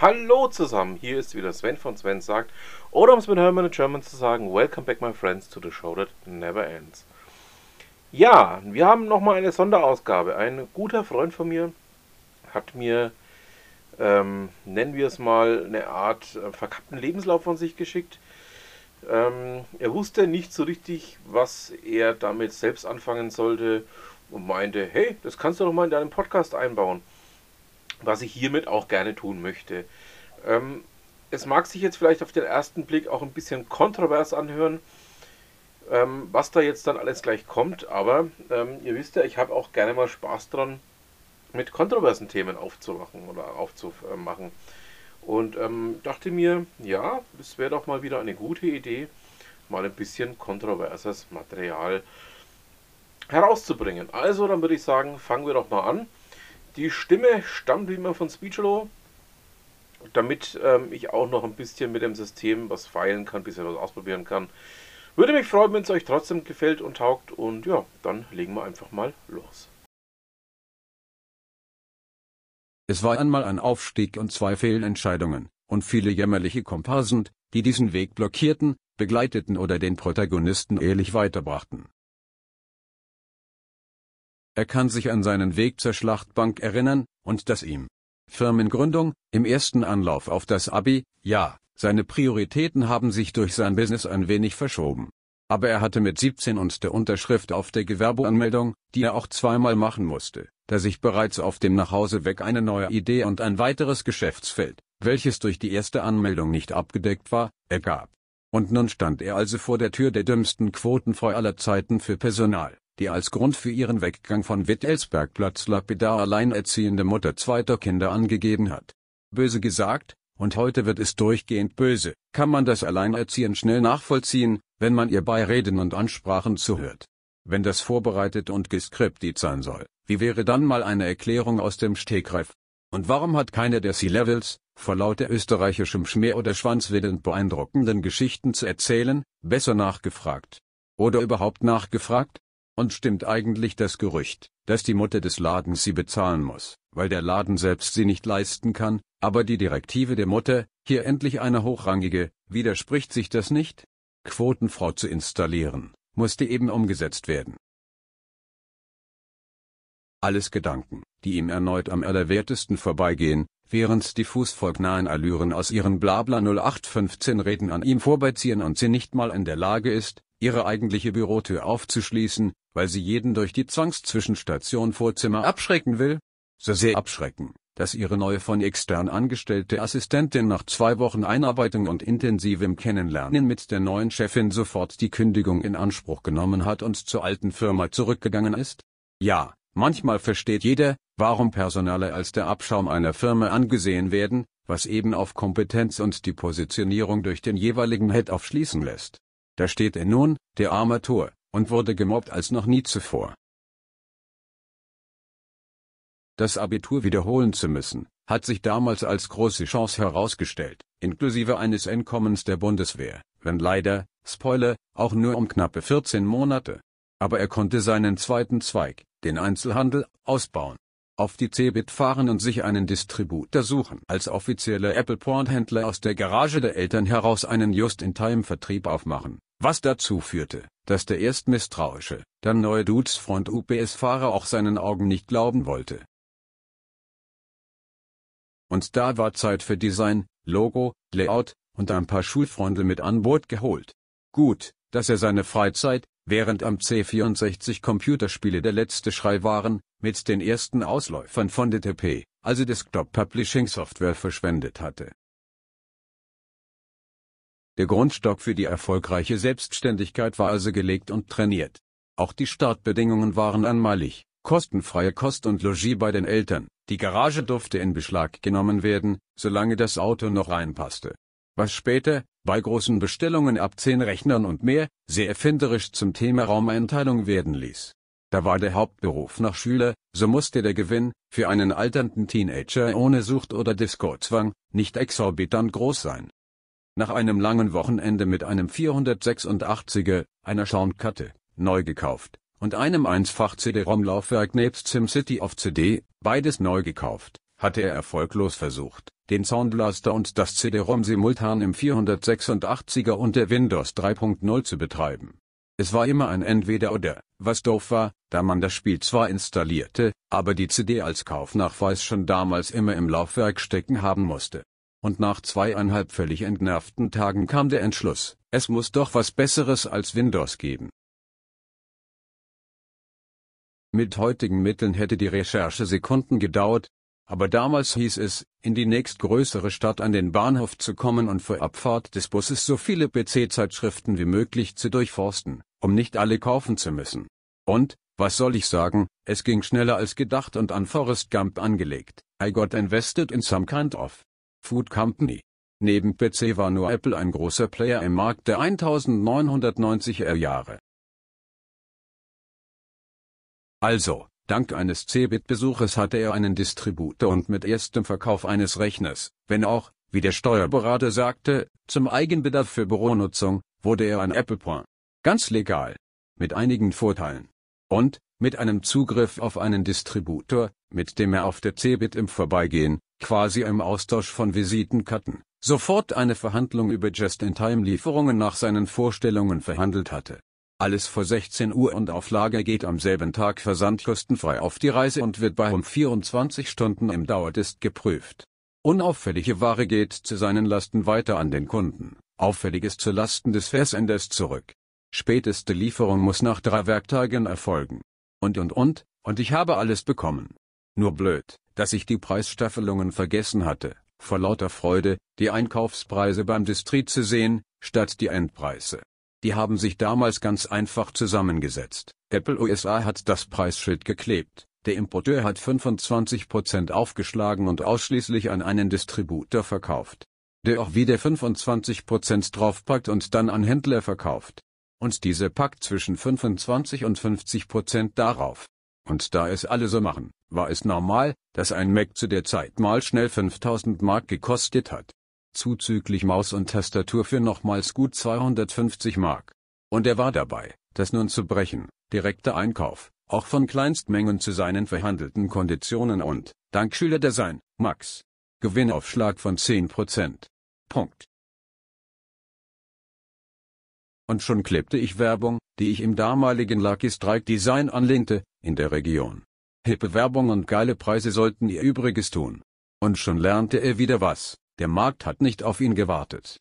Hallo zusammen, hier ist wieder Sven von Sven sagt, oder um es mit Hermann in German zu sagen, Welcome back my friends to the show that never ends. Ja, wir haben nochmal eine Sonderausgabe. Ein guter Freund von mir hat mir, ähm, nennen wir es mal, eine Art äh, verkappten Lebenslauf von sich geschickt. Ähm, er wusste nicht so richtig, was er damit selbst anfangen sollte und meinte, hey, das kannst du doch mal in deinem Podcast einbauen was ich hiermit auch gerne tun möchte. Ähm, es mag sich jetzt vielleicht auf den ersten Blick auch ein bisschen kontrovers anhören, ähm, was da jetzt dann alles gleich kommt, aber ähm, ihr wisst ja, ich habe auch gerne mal Spaß dran, mit kontroversen Themen aufzumachen oder aufzumachen. Und ähm, dachte mir, ja, es wäre doch mal wieder eine gute Idee, mal ein bisschen kontroverses Material herauszubringen. Also, dann würde ich sagen, fangen wir doch mal an. Die Stimme stammt wie immer von Speechelo, damit ähm, ich auch noch ein bisschen mit dem System was feilen kann, ein bisschen was ausprobieren kann. Würde mich freuen, wenn es euch trotzdem gefällt und taugt. Und ja, dann legen wir einfach mal los. Es war einmal ein Aufstieg und zwei Fehlentscheidungen, und viele jämmerliche Komparsen, die diesen Weg blockierten, begleiteten oder den Protagonisten ehrlich weiterbrachten. Er kann sich an seinen Weg zur Schlachtbank erinnern, und das ihm. Firmengründung, im ersten Anlauf auf das Abi, ja, seine Prioritäten haben sich durch sein Business ein wenig verschoben. Aber er hatte mit 17 und der Unterschrift auf der Gewerbeanmeldung, die er auch zweimal machen musste, da sich bereits auf dem Nachhauseweg eine neue Idee und ein weiteres Geschäftsfeld, welches durch die erste Anmeldung nicht abgedeckt war, ergab. Und nun stand er also vor der Tür der dümmsten Quotenfrau aller Zeiten für Personal die als Grund für ihren Weggang von Wittelsbergplatz lapidar alleinerziehende Mutter zweiter Kinder angegeben hat. Böse gesagt, und heute wird es durchgehend böse, kann man das Alleinerziehen schnell nachvollziehen, wenn man ihr bei Reden und Ansprachen zuhört. Wenn das vorbereitet und geskriptet sein soll, wie wäre dann mal eine Erklärung aus dem Stegreif? Und warum hat keiner der C-Levels, vor lauter österreichischem Schmäh oder schwanzwedelnd beeindruckenden Geschichten zu erzählen, besser nachgefragt? Oder überhaupt nachgefragt? Und stimmt eigentlich das Gerücht, dass die Mutter des Ladens sie bezahlen muss, weil der Laden selbst sie nicht leisten kann, aber die Direktive der Mutter, hier endlich eine hochrangige, widerspricht sich das nicht? Quotenfrau zu installieren, musste eben umgesetzt werden. Alles Gedanken, die ihm erneut am allerwertesten vorbeigehen, während die fußvolknahen Allüren aus ihren Blabla 0815 Reden an ihm vorbeiziehen und sie nicht mal in der Lage ist, ihre eigentliche Bürotür aufzuschließen, weil sie jeden durch die Zwangszwischenstation Vorzimmer abschrecken will? So sehr abschrecken, dass ihre neue von extern angestellte Assistentin nach zwei Wochen Einarbeitung und intensivem Kennenlernen mit der neuen Chefin sofort die Kündigung in Anspruch genommen hat und zur alten Firma zurückgegangen ist? Ja, manchmal versteht jeder, warum Personale als der Abschaum einer Firma angesehen werden, was eben auf Kompetenz und die Positionierung durch den jeweiligen Head aufschließen lässt. Da steht er nun, der Armatur, und wurde gemobbt als noch nie zuvor. Das Abitur wiederholen zu müssen, hat sich damals als große Chance herausgestellt, inklusive eines Einkommens der Bundeswehr, wenn leider, Spoiler, auch nur um knappe 14 Monate. Aber er konnte seinen zweiten Zweig, den Einzelhandel, ausbauen. Auf die Cebit fahren und sich einen Distributor suchen. Als offizieller Apple-Porn-Händler aus der Garage der Eltern heraus einen Just-in-Time-Vertrieb aufmachen was dazu führte, dass der erst misstrauische, dann neue Dudesfront UPS-Fahrer auch seinen Augen nicht glauben wollte. Und da war Zeit für Design, Logo, Layout und ein paar Schulfreunde mit an Bord geholt. Gut, dass er seine Freizeit, während am C64 Computerspiele der letzte Schrei waren, mit den ersten Ausläufern von DTP, also Desktop Publishing Software verschwendet hatte. Der Grundstock für die erfolgreiche Selbstständigkeit war also gelegt und trainiert. Auch die Startbedingungen waren einmalig, kostenfreie Kost und Logis bei den Eltern, die Garage durfte in Beschlag genommen werden, solange das Auto noch reinpasste. Was später, bei großen Bestellungen ab zehn Rechnern und mehr, sehr erfinderisch zum Thema Raumeinteilung werden ließ. Da war der Hauptberuf nach Schüler, so musste der Gewinn, für einen alternden Teenager ohne Sucht oder Disco-Zwang, nicht exorbitant groß sein. Nach einem langen Wochenende mit einem 486er, einer Soundkarte, neu gekauft, und einem 1-fach CD-ROM-Laufwerk nebst SimCity auf CD, beides neu gekauft, hatte er erfolglos versucht, den Soundblaster und das CD-ROM simultan im 486er und der Windows 3.0 zu betreiben. Es war immer ein Entweder-Oder, was doof war, da man das Spiel zwar installierte, aber die CD als Kaufnachweis schon damals immer im Laufwerk stecken haben musste. Und nach zweieinhalb völlig entnervten Tagen kam der Entschluss, es muss doch was Besseres als Windows geben. Mit heutigen Mitteln hätte die Recherche Sekunden gedauert, aber damals hieß es, in die nächstgrößere Stadt an den Bahnhof zu kommen und vor Abfahrt des Busses so viele PC-Zeitschriften wie möglich zu durchforsten, um nicht alle kaufen zu müssen. Und, was soll ich sagen, es ging schneller als gedacht und an Forrest Gump angelegt. I got invested in some kind of food company. Neben PC war nur Apple ein großer Player im Markt der 1990er Jahre. Also, Dank eines Cebit-Besuches hatte er einen Distributor und mit erstem Verkauf eines Rechners, wenn auch, wie der Steuerberater sagte, zum Eigenbedarf für Büronutzung, wurde er ein Apple Point. Ganz legal. Mit einigen Vorteilen. Und, mit einem Zugriff auf einen Distributor, mit dem er auf der Cebit im Vorbeigehen, quasi im Austausch von Visitenkarten, sofort eine Verhandlung über Just-in-Time-Lieferungen nach seinen Vorstellungen verhandelt hatte. Alles vor 16 Uhr und auf Lager geht am selben Tag versandkostenfrei auf die Reise und wird bei um 24 Stunden im Dauertest geprüft. Unauffällige Ware geht zu seinen Lasten weiter an den Kunden, auffälliges zu Lasten des Versenders zurück. Späteste Lieferung muss nach drei Werktagen erfolgen. Und und und, und ich habe alles bekommen. Nur blöd, dass ich die Preisstaffelungen vergessen hatte, vor lauter Freude, die Einkaufspreise beim Distrit zu sehen, statt die Endpreise. Die haben sich damals ganz einfach zusammengesetzt. Apple USA hat das Preisschild geklebt. Der Importeur hat 25% aufgeschlagen und ausschließlich an einen Distributor verkauft. Der auch wieder 25% draufpackt und dann an Händler verkauft. Und diese packt zwischen 25 und 50% darauf. Und da es alle so machen, war es normal, dass ein Mac zu der Zeit mal schnell 5000 Mark gekostet hat zuzüglich Maus und Tastatur für nochmals gut 250 Mark. Und er war dabei, das nun zu brechen, direkter Einkauf, auch von Kleinstmengen zu seinen verhandelten Konditionen und, dank Schülerdesign, Max. Gewinnaufschlag von 10%. Punkt. Und schon klebte ich Werbung, die ich im damaligen Lucky Strike Design anlehnte, in der Region. Hippe Werbung und geile Preise sollten ihr Übriges tun. Und schon lernte er wieder was. Der Markt hat nicht auf ihn gewartet.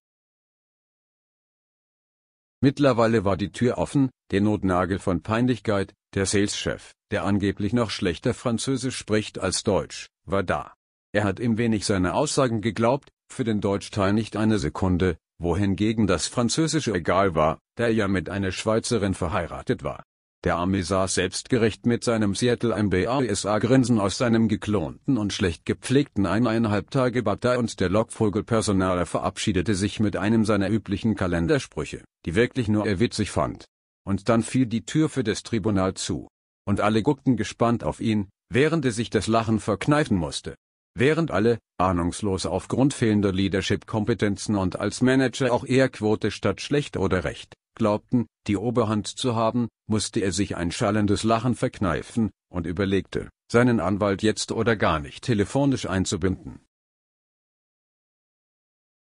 Mittlerweile war die Tür offen, der Notnagel von Peinlichkeit, der Saleschef, der angeblich noch schlechter Französisch spricht als Deutsch, war da. Er hat ihm wenig seine Aussagen geglaubt, für den Deutschteil nicht eine Sekunde, wohingegen das Französische egal war, da er ja mit einer Schweizerin verheiratet war. Der Arme saß selbstgerecht mit seinem Seattle MBASA-Grinsen aus seinem geklonten und schlecht gepflegten eineinhalb Tage Bata und der Lockvogelpersonaler verabschiedete sich mit einem seiner üblichen Kalendersprüche, die wirklich nur er witzig fand. Und dann fiel die Tür für das Tribunal zu. Und alle guckten gespannt auf ihn, während er sich das Lachen verkneifen musste. Während alle, ahnungslos aufgrund fehlender Leadership-Kompetenzen und als Manager auch eher Quote statt schlecht oder recht, glaubten, die Oberhand zu haben, musste er sich ein schallendes Lachen verkneifen und überlegte, seinen Anwalt jetzt oder gar nicht telefonisch einzubinden.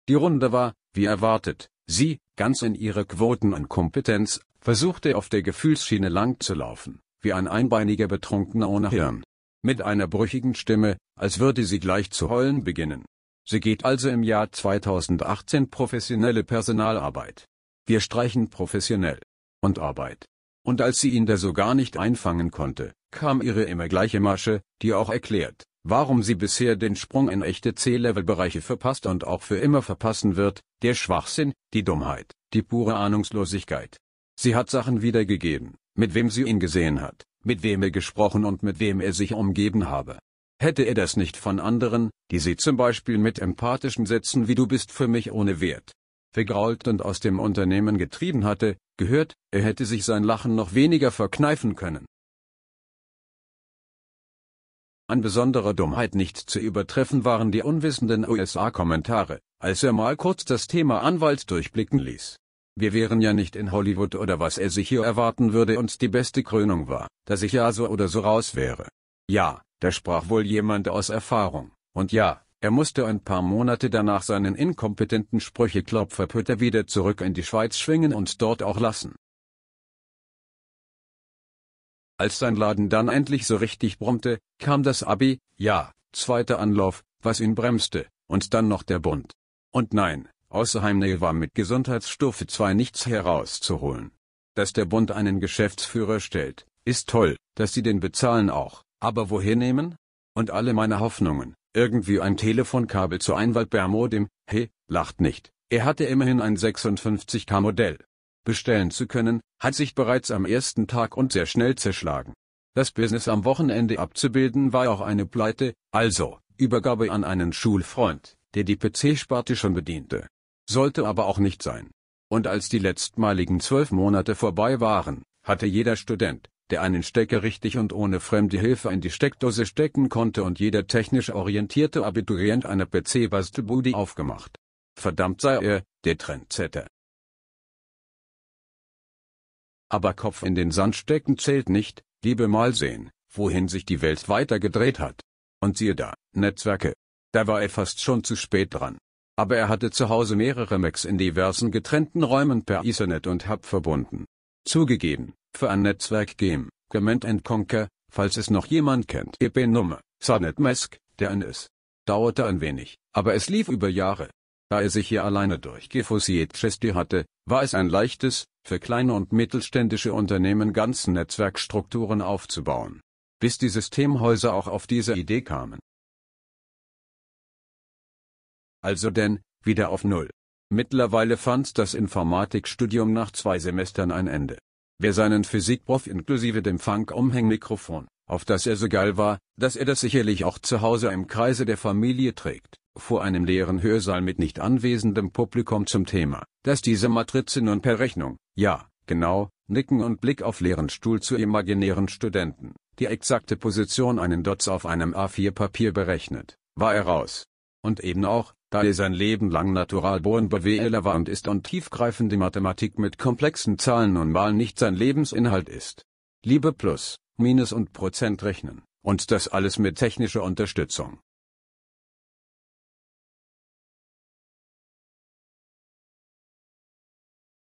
Die Runde war, wie erwartet, sie, ganz in ihrer Quoten und Kompetenz, versuchte auf der Gefühlsschiene lang zu laufen, wie ein einbeiniger Betrunkener ohne Hirn. Mit einer brüchigen Stimme, als würde sie gleich zu heulen beginnen. Sie geht also im Jahr 2018 professionelle Personalarbeit. Wir streichen professionell. Und Arbeit. Und als sie ihn da so gar nicht einfangen konnte, kam ihre immer gleiche Masche, die auch erklärt, warum sie bisher den Sprung in echte C-Level-Bereiche verpasst und auch für immer verpassen wird, der Schwachsinn, die Dummheit, die pure Ahnungslosigkeit. Sie hat Sachen wiedergegeben, mit wem sie ihn gesehen hat, mit wem er gesprochen und mit wem er sich umgeben habe. Hätte er das nicht von anderen, die sie zum Beispiel mit empathischen Sätzen wie du bist für mich ohne Wert, vergrault und aus dem Unternehmen getrieben hatte, gehört, er hätte sich sein Lachen noch weniger verkneifen können. An besonderer Dummheit nicht zu übertreffen waren die unwissenden USA-Kommentare, als er mal kurz das Thema Anwalt durchblicken ließ. Wir wären ja nicht in Hollywood oder was er sich hier erwarten würde und die beste Krönung war, dass ich ja so oder so raus wäre. Ja, da sprach wohl jemand aus Erfahrung. Und ja, er musste ein paar Monate danach seinen inkompetenten Sprücheklopferpütter wieder zurück in die Schweiz schwingen und dort auch lassen. Als sein Laden dann endlich so richtig brummte, kam das Abi, ja, zweiter Anlauf, was ihn bremste, und dann noch der Bund. Und nein, außer Heimnähe war mit Gesundheitsstufe 2 nichts herauszuholen. Dass der Bund einen Geschäftsführer stellt, ist toll, dass sie den bezahlen auch, aber woher nehmen? Und alle meine Hoffnungen, irgendwie ein Telefonkabel zu Einwaldbär-Modem, he, lacht nicht. Er hatte immerhin ein 56K-Modell. Bestellen zu können, hat sich bereits am ersten Tag und sehr schnell zerschlagen. Das Business am Wochenende abzubilden war auch eine Pleite, also, Übergabe an einen Schulfreund, der die PC-Sparte schon bediente. Sollte aber auch nicht sein. Und als die letztmaligen zwölf Monate vorbei waren, hatte jeder Student, der einen Stecker richtig und ohne fremde Hilfe in die Steckdose stecken konnte und jeder technisch orientierte Abiturient eine PC-Bastelbude aufgemacht. Verdammt sei er, der Trendsetter. Aber Kopf in den Sand stecken zählt nicht, liebe mal sehen, wohin sich die Welt weiter gedreht hat. Und siehe da, Netzwerke. Da war er fast schon zu spät dran. Aber er hatte zu Hause mehrere Macs in diversen getrennten Räumen per Ethernet und Hub verbunden. Zugegeben, für ein Netzwerk-Game, Command and Conquer, falls es noch jemand kennt. EP-Nummer, Sanet Mask, der ein ist. Dauerte ein wenig, aber es lief über Jahre. Da er sich hier alleine durchgefusiert hatte, war es ein leichtes, für kleine und mittelständische Unternehmen ganzen Netzwerkstrukturen aufzubauen. Bis die Systemhäuser auch auf diese Idee kamen. Also denn, wieder auf Null. Mittlerweile fand das Informatikstudium nach zwei Semestern ein Ende. Wer seinen Physikprof inklusive dem Funk-Umhängmikrofon, auf das er so geil war, dass er das sicherlich auch zu Hause im Kreise der Familie trägt, vor einem leeren Hörsaal mit nicht anwesendem Publikum zum Thema, dass diese Matrize nun per Rechnung, ja, genau, Nicken und Blick auf leeren Stuhl zu imaginären Studenten, die exakte Position einen Dots auf einem A4-Papier berechnet, war er raus. Und eben auch, da er sein Leben lang Naturalborn BWLer war und ist und tiefgreifende Mathematik mit komplexen Zahlen und Malen nicht sein Lebensinhalt ist. Liebe Plus, Minus und Prozent rechnen, und das alles mit technischer Unterstützung.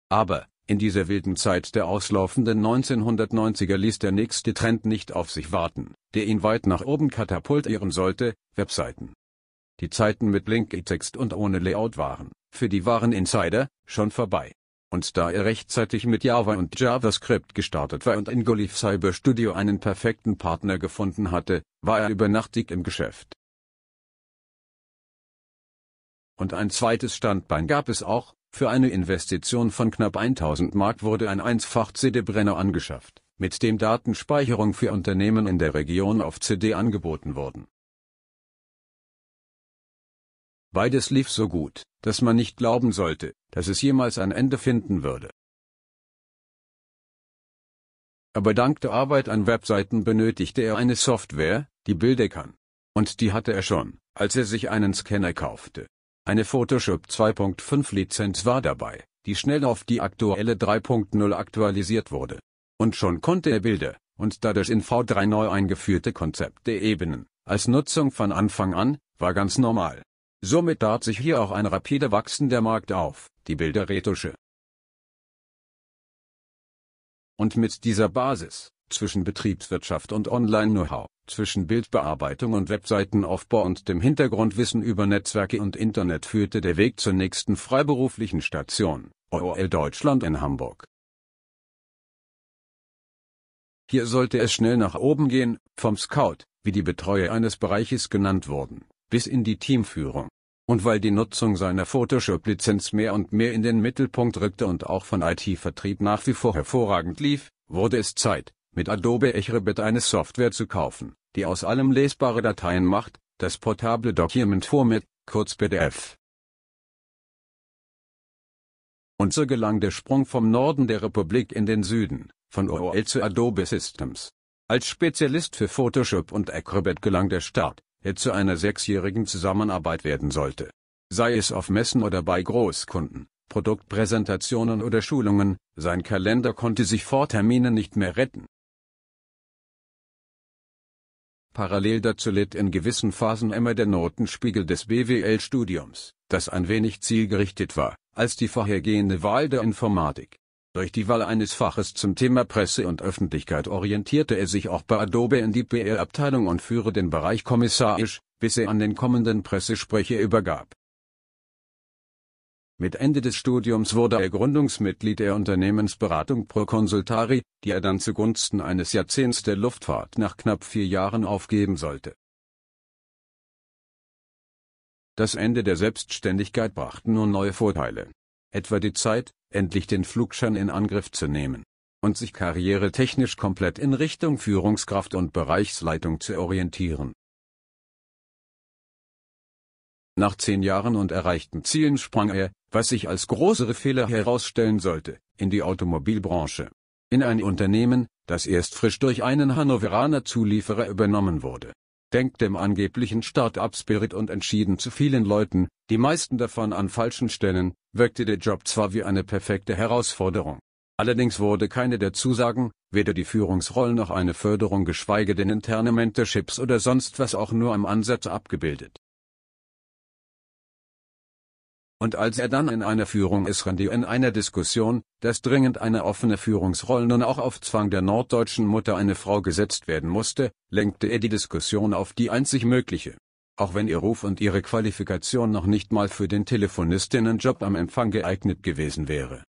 Aber, in dieser wilden Zeit der auslaufenden 1990er ließ der nächste Trend nicht auf sich warten, der ihn weit nach oben katapultieren sollte, Webseiten. Die Zeiten mit Link-Text und ohne Layout waren, für die wahren Insider, schon vorbei. Und da er rechtzeitig mit Java und JavaScript gestartet war und in Golif Cyber Studio einen perfekten Partner gefunden hatte, war er übernachtig im Geschäft. Und ein zweites Standbein gab es auch, für eine Investition von knapp 1000 Mark wurde ein einfach CD-Brenner angeschafft, mit dem Datenspeicherung für Unternehmen in der Region auf CD angeboten wurden. Beides lief so gut, dass man nicht glauben sollte, dass es jemals ein Ende finden würde. Aber dank der Arbeit an Webseiten benötigte er eine Software, die Bilder kann. Und die hatte er schon, als er sich einen Scanner kaufte. Eine Photoshop 2.5 Lizenz war dabei, die schnell auf die aktuelle 3.0 aktualisiert wurde. Und schon konnte er Bilder, und dadurch in V3 neu eingeführte Konzepte Ebenen, als Nutzung von Anfang an, war ganz normal. Somit tat sich hier auch ein rapide wachsender Markt auf, die Bilderretusche. Und mit dieser Basis, zwischen Betriebswirtschaft und Online-Know-how, zwischen Bildbearbeitung und Webseitenaufbau und dem Hintergrundwissen über Netzwerke und Internet führte der Weg zur nächsten freiberuflichen Station, OOL Deutschland in Hamburg. Hier sollte es schnell nach oben gehen, vom Scout, wie die Betreuer eines Bereiches genannt wurden, bis in die Teamführung. Und weil die Nutzung seiner Photoshop-Lizenz mehr und mehr in den Mittelpunkt rückte und auch von IT-Vertrieb nach wie vor hervorragend lief, wurde es Zeit, mit Adobe Acrobat eine Software zu kaufen, die aus allem lesbare Dateien macht, das portable Document Format, kurz PDF. Und so gelang der Sprung vom Norden der Republik in den Süden, von OOL zu Adobe Systems. Als Spezialist für Photoshop und Acrobat gelang der Start, zu einer sechsjährigen Zusammenarbeit werden sollte. Sei es auf Messen oder bei Großkunden, Produktpräsentationen oder Schulungen, sein Kalender konnte sich vor Terminen nicht mehr retten. Parallel dazu litt in gewissen Phasen immer der Notenspiegel des BWL-Studiums, das ein wenig zielgerichtet war, als die vorhergehende Wahl der Informatik. Durch die Wahl eines Faches zum Thema Presse und Öffentlichkeit orientierte er sich auch bei Adobe in die PR-Abteilung und führe den Bereich kommissarisch, bis er an den kommenden Pressesprecher übergab. Mit Ende des Studiums wurde er Gründungsmitglied der Unternehmensberatung Pro Consultari, die er dann zugunsten eines Jahrzehnts der Luftfahrt nach knapp vier Jahren aufgeben sollte. Das Ende der Selbstständigkeit brachte nun neue Vorteile. Etwa die Zeit, endlich den Flugschein in Angriff zu nehmen und sich karrieretechnisch komplett in Richtung Führungskraft und Bereichsleitung zu orientieren. Nach zehn Jahren und erreichten Zielen sprang er, was sich als größere Fehler herausstellen sollte, in die Automobilbranche. In ein Unternehmen, das erst frisch durch einen Hannoveraner Zulieferer übernommen wurde. Denkt dem angeblichen Start-up-Spirit und entschieden zu vielen Leuten, die meisten davon an falschen Stellen, wirkte der Job zwar wie eine perfekte Herausforderung. Allerdings wurde keine der Zusagen, weder die Führungsrollen noch eine Förderung geschweige denn interne Mentorships oder sonst was auch nur im Ansatz abgebildet. Und als er dann in einer Führung ist Randy in einer Diskussion, dass dringend eine offene Führungsrolle nun auch auf Zwang der norddeutschen Mutter eine Frau gesetzt werden musste, lenkte er die Diskussion auf die einzig mögliche. Auch wenn ihr Ruf und ihre Qualifikation noch nicht mal für den Telefonistinnenjob am Empfang geeignet gewesen wäre.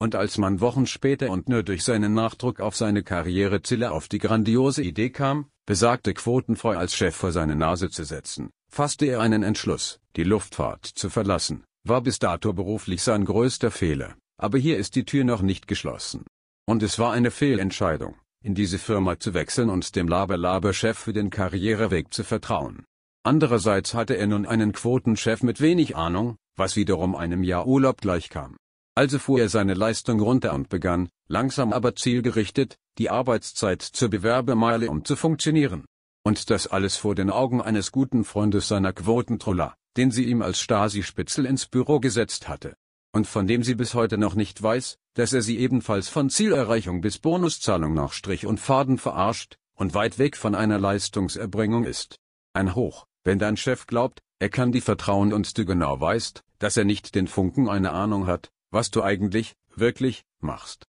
Und als man Wochen später und nur durch seinen Nachdruck auf seine Karriereziele auf die grandiose Idee kam, besagte Quotenfrau als Chef vor seine Nase zu setzen, fasste er einen Entschluss, die Luftfahrt zu verlassen war bis dato beruflich sein größter Fehler, aber hier ist die Tür noch nicht geschlossen. Und es war eine Fehlentscheidung, in diese Firma zu wechseln und dem Laber-Laber-Chef für den Karriereweg zu vertrauen. Andererseits hatte er nun einen Quotenchef mit wenig Ahnung, was wiederum einem Jahr Urlaub gleichkam. Also fuhr er seine Leistung runter und begann, langsam aber zielgerichtet, die Arbeitszeit zur Bewerbemeile um zu funktionieren. Und das alles vor den Augen eines guten Freundes seiner Quotentroller, den sie ihm als Stasi-Spitzel ins Büro gesetzt hatte. Und von dem sie bis heute noch nicht weiß, dass er sie ebenfalls von Zielerreichung bis Bonuszahlung nach Strich und Faden verarscht und weit weg von einer Leistungserbringung ist. Ein Hoch, wenn dein Chef glaubt, er kann dir vertrauen und du genau weißt, dass er nicht den Funken eine Ahnung hat, was du eigentlich, wirklich, machst.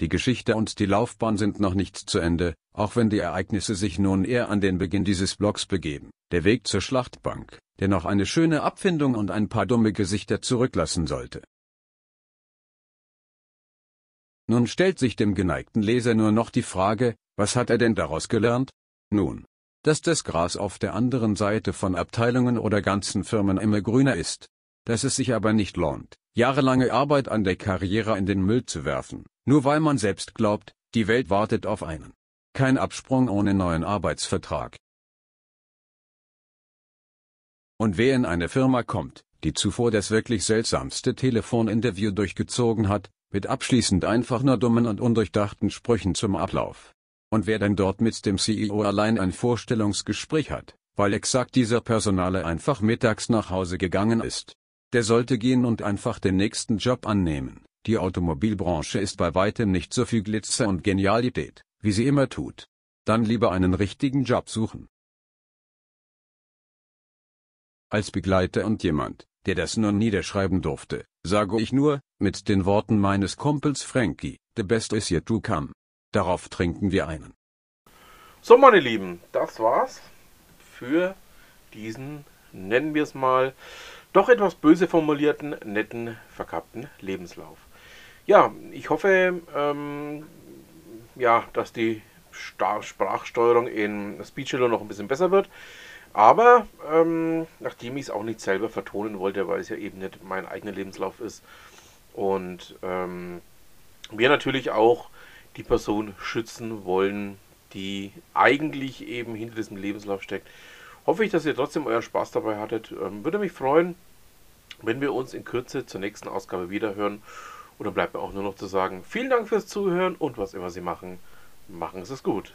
Die Geschichte und die Laufbahn sind noch nicht zu Ende, auch wenn die Ereignisse sich nun eher an den Beginn dieses Blogs begeben. Der Weg zur Schlachtbank, der noch eine schöne Abfindung und ein paar dumme Gesichter zurücklassen sollte. Nun stellt sich dem geneigten Leser nur noch die Frage, was hat er denn daraus gelernt? Nun, dass das Gras auf der anderen Seite von Abteilungen oder ganzen Firmen immer grüner ist, dass es sich aber nicht lohnt, jahrelange Arbeit an der Karriere in den Müll zu werfen, nur weil man selbst glaubt, die Welt wartet auf einen. Kein Absprung ohne neuen Arbeitsvertrag. Und wer in eine Firma kommt, die zuvor das wirklich seltsamste Telefoninterview durchgezogen hat, mit abschließend einfach nur dummen und undurchdachten Sprüchen zum Ablauf. Und wer dann dort mit dem CEO allein ein Vorstellungsgespräch hat, weil exakt dieser Personale einfach mittags nach Hause gegangen ist, der sollte gehen und einfach den nächsten Job annehmen. Die Automobilbranche ist bei weitem nicht so viel Glitzer und Genialität, wie sie immer tut. Dann lieber einen richtigen Job suchen. Als Begleiter und jemand, der das nur niederschreiben durfte, sage ich nur, mit den Worten meines Kumpels Frankie, the best is yet to come. Darauf trinken wir einen. So, meine Lieben, das war's für diesen, nennen wir es mal, doch etwas böse formulierten, netten, verkappten Lebenslauf. Ja, ich hoffe, ähm, ja, dass die Star Sprachsteuerung in Speechelo noch ein bisschen besser wird. Aber ähm, nachdem ich es auch nicht selber vertonen wollte, weil es ja eben nicht mein eigener Lebenslauf ist und ähm, wir natürlich auch die Person schützen wollen, die eigentlich eben hinter diesem Lebenslauf steckt, hoffe ich, dass ihr trotzdem euren Spaß dabei hattet. Ähm, würde mich freuen, wenn wir uns in Kürze zur nächsten Ausgabe wiederhören. Oder bleibt mir auch nur noch zu sagen, vielen Dank fürs Zuhören und was immer Sie machen, machen Sie es gut.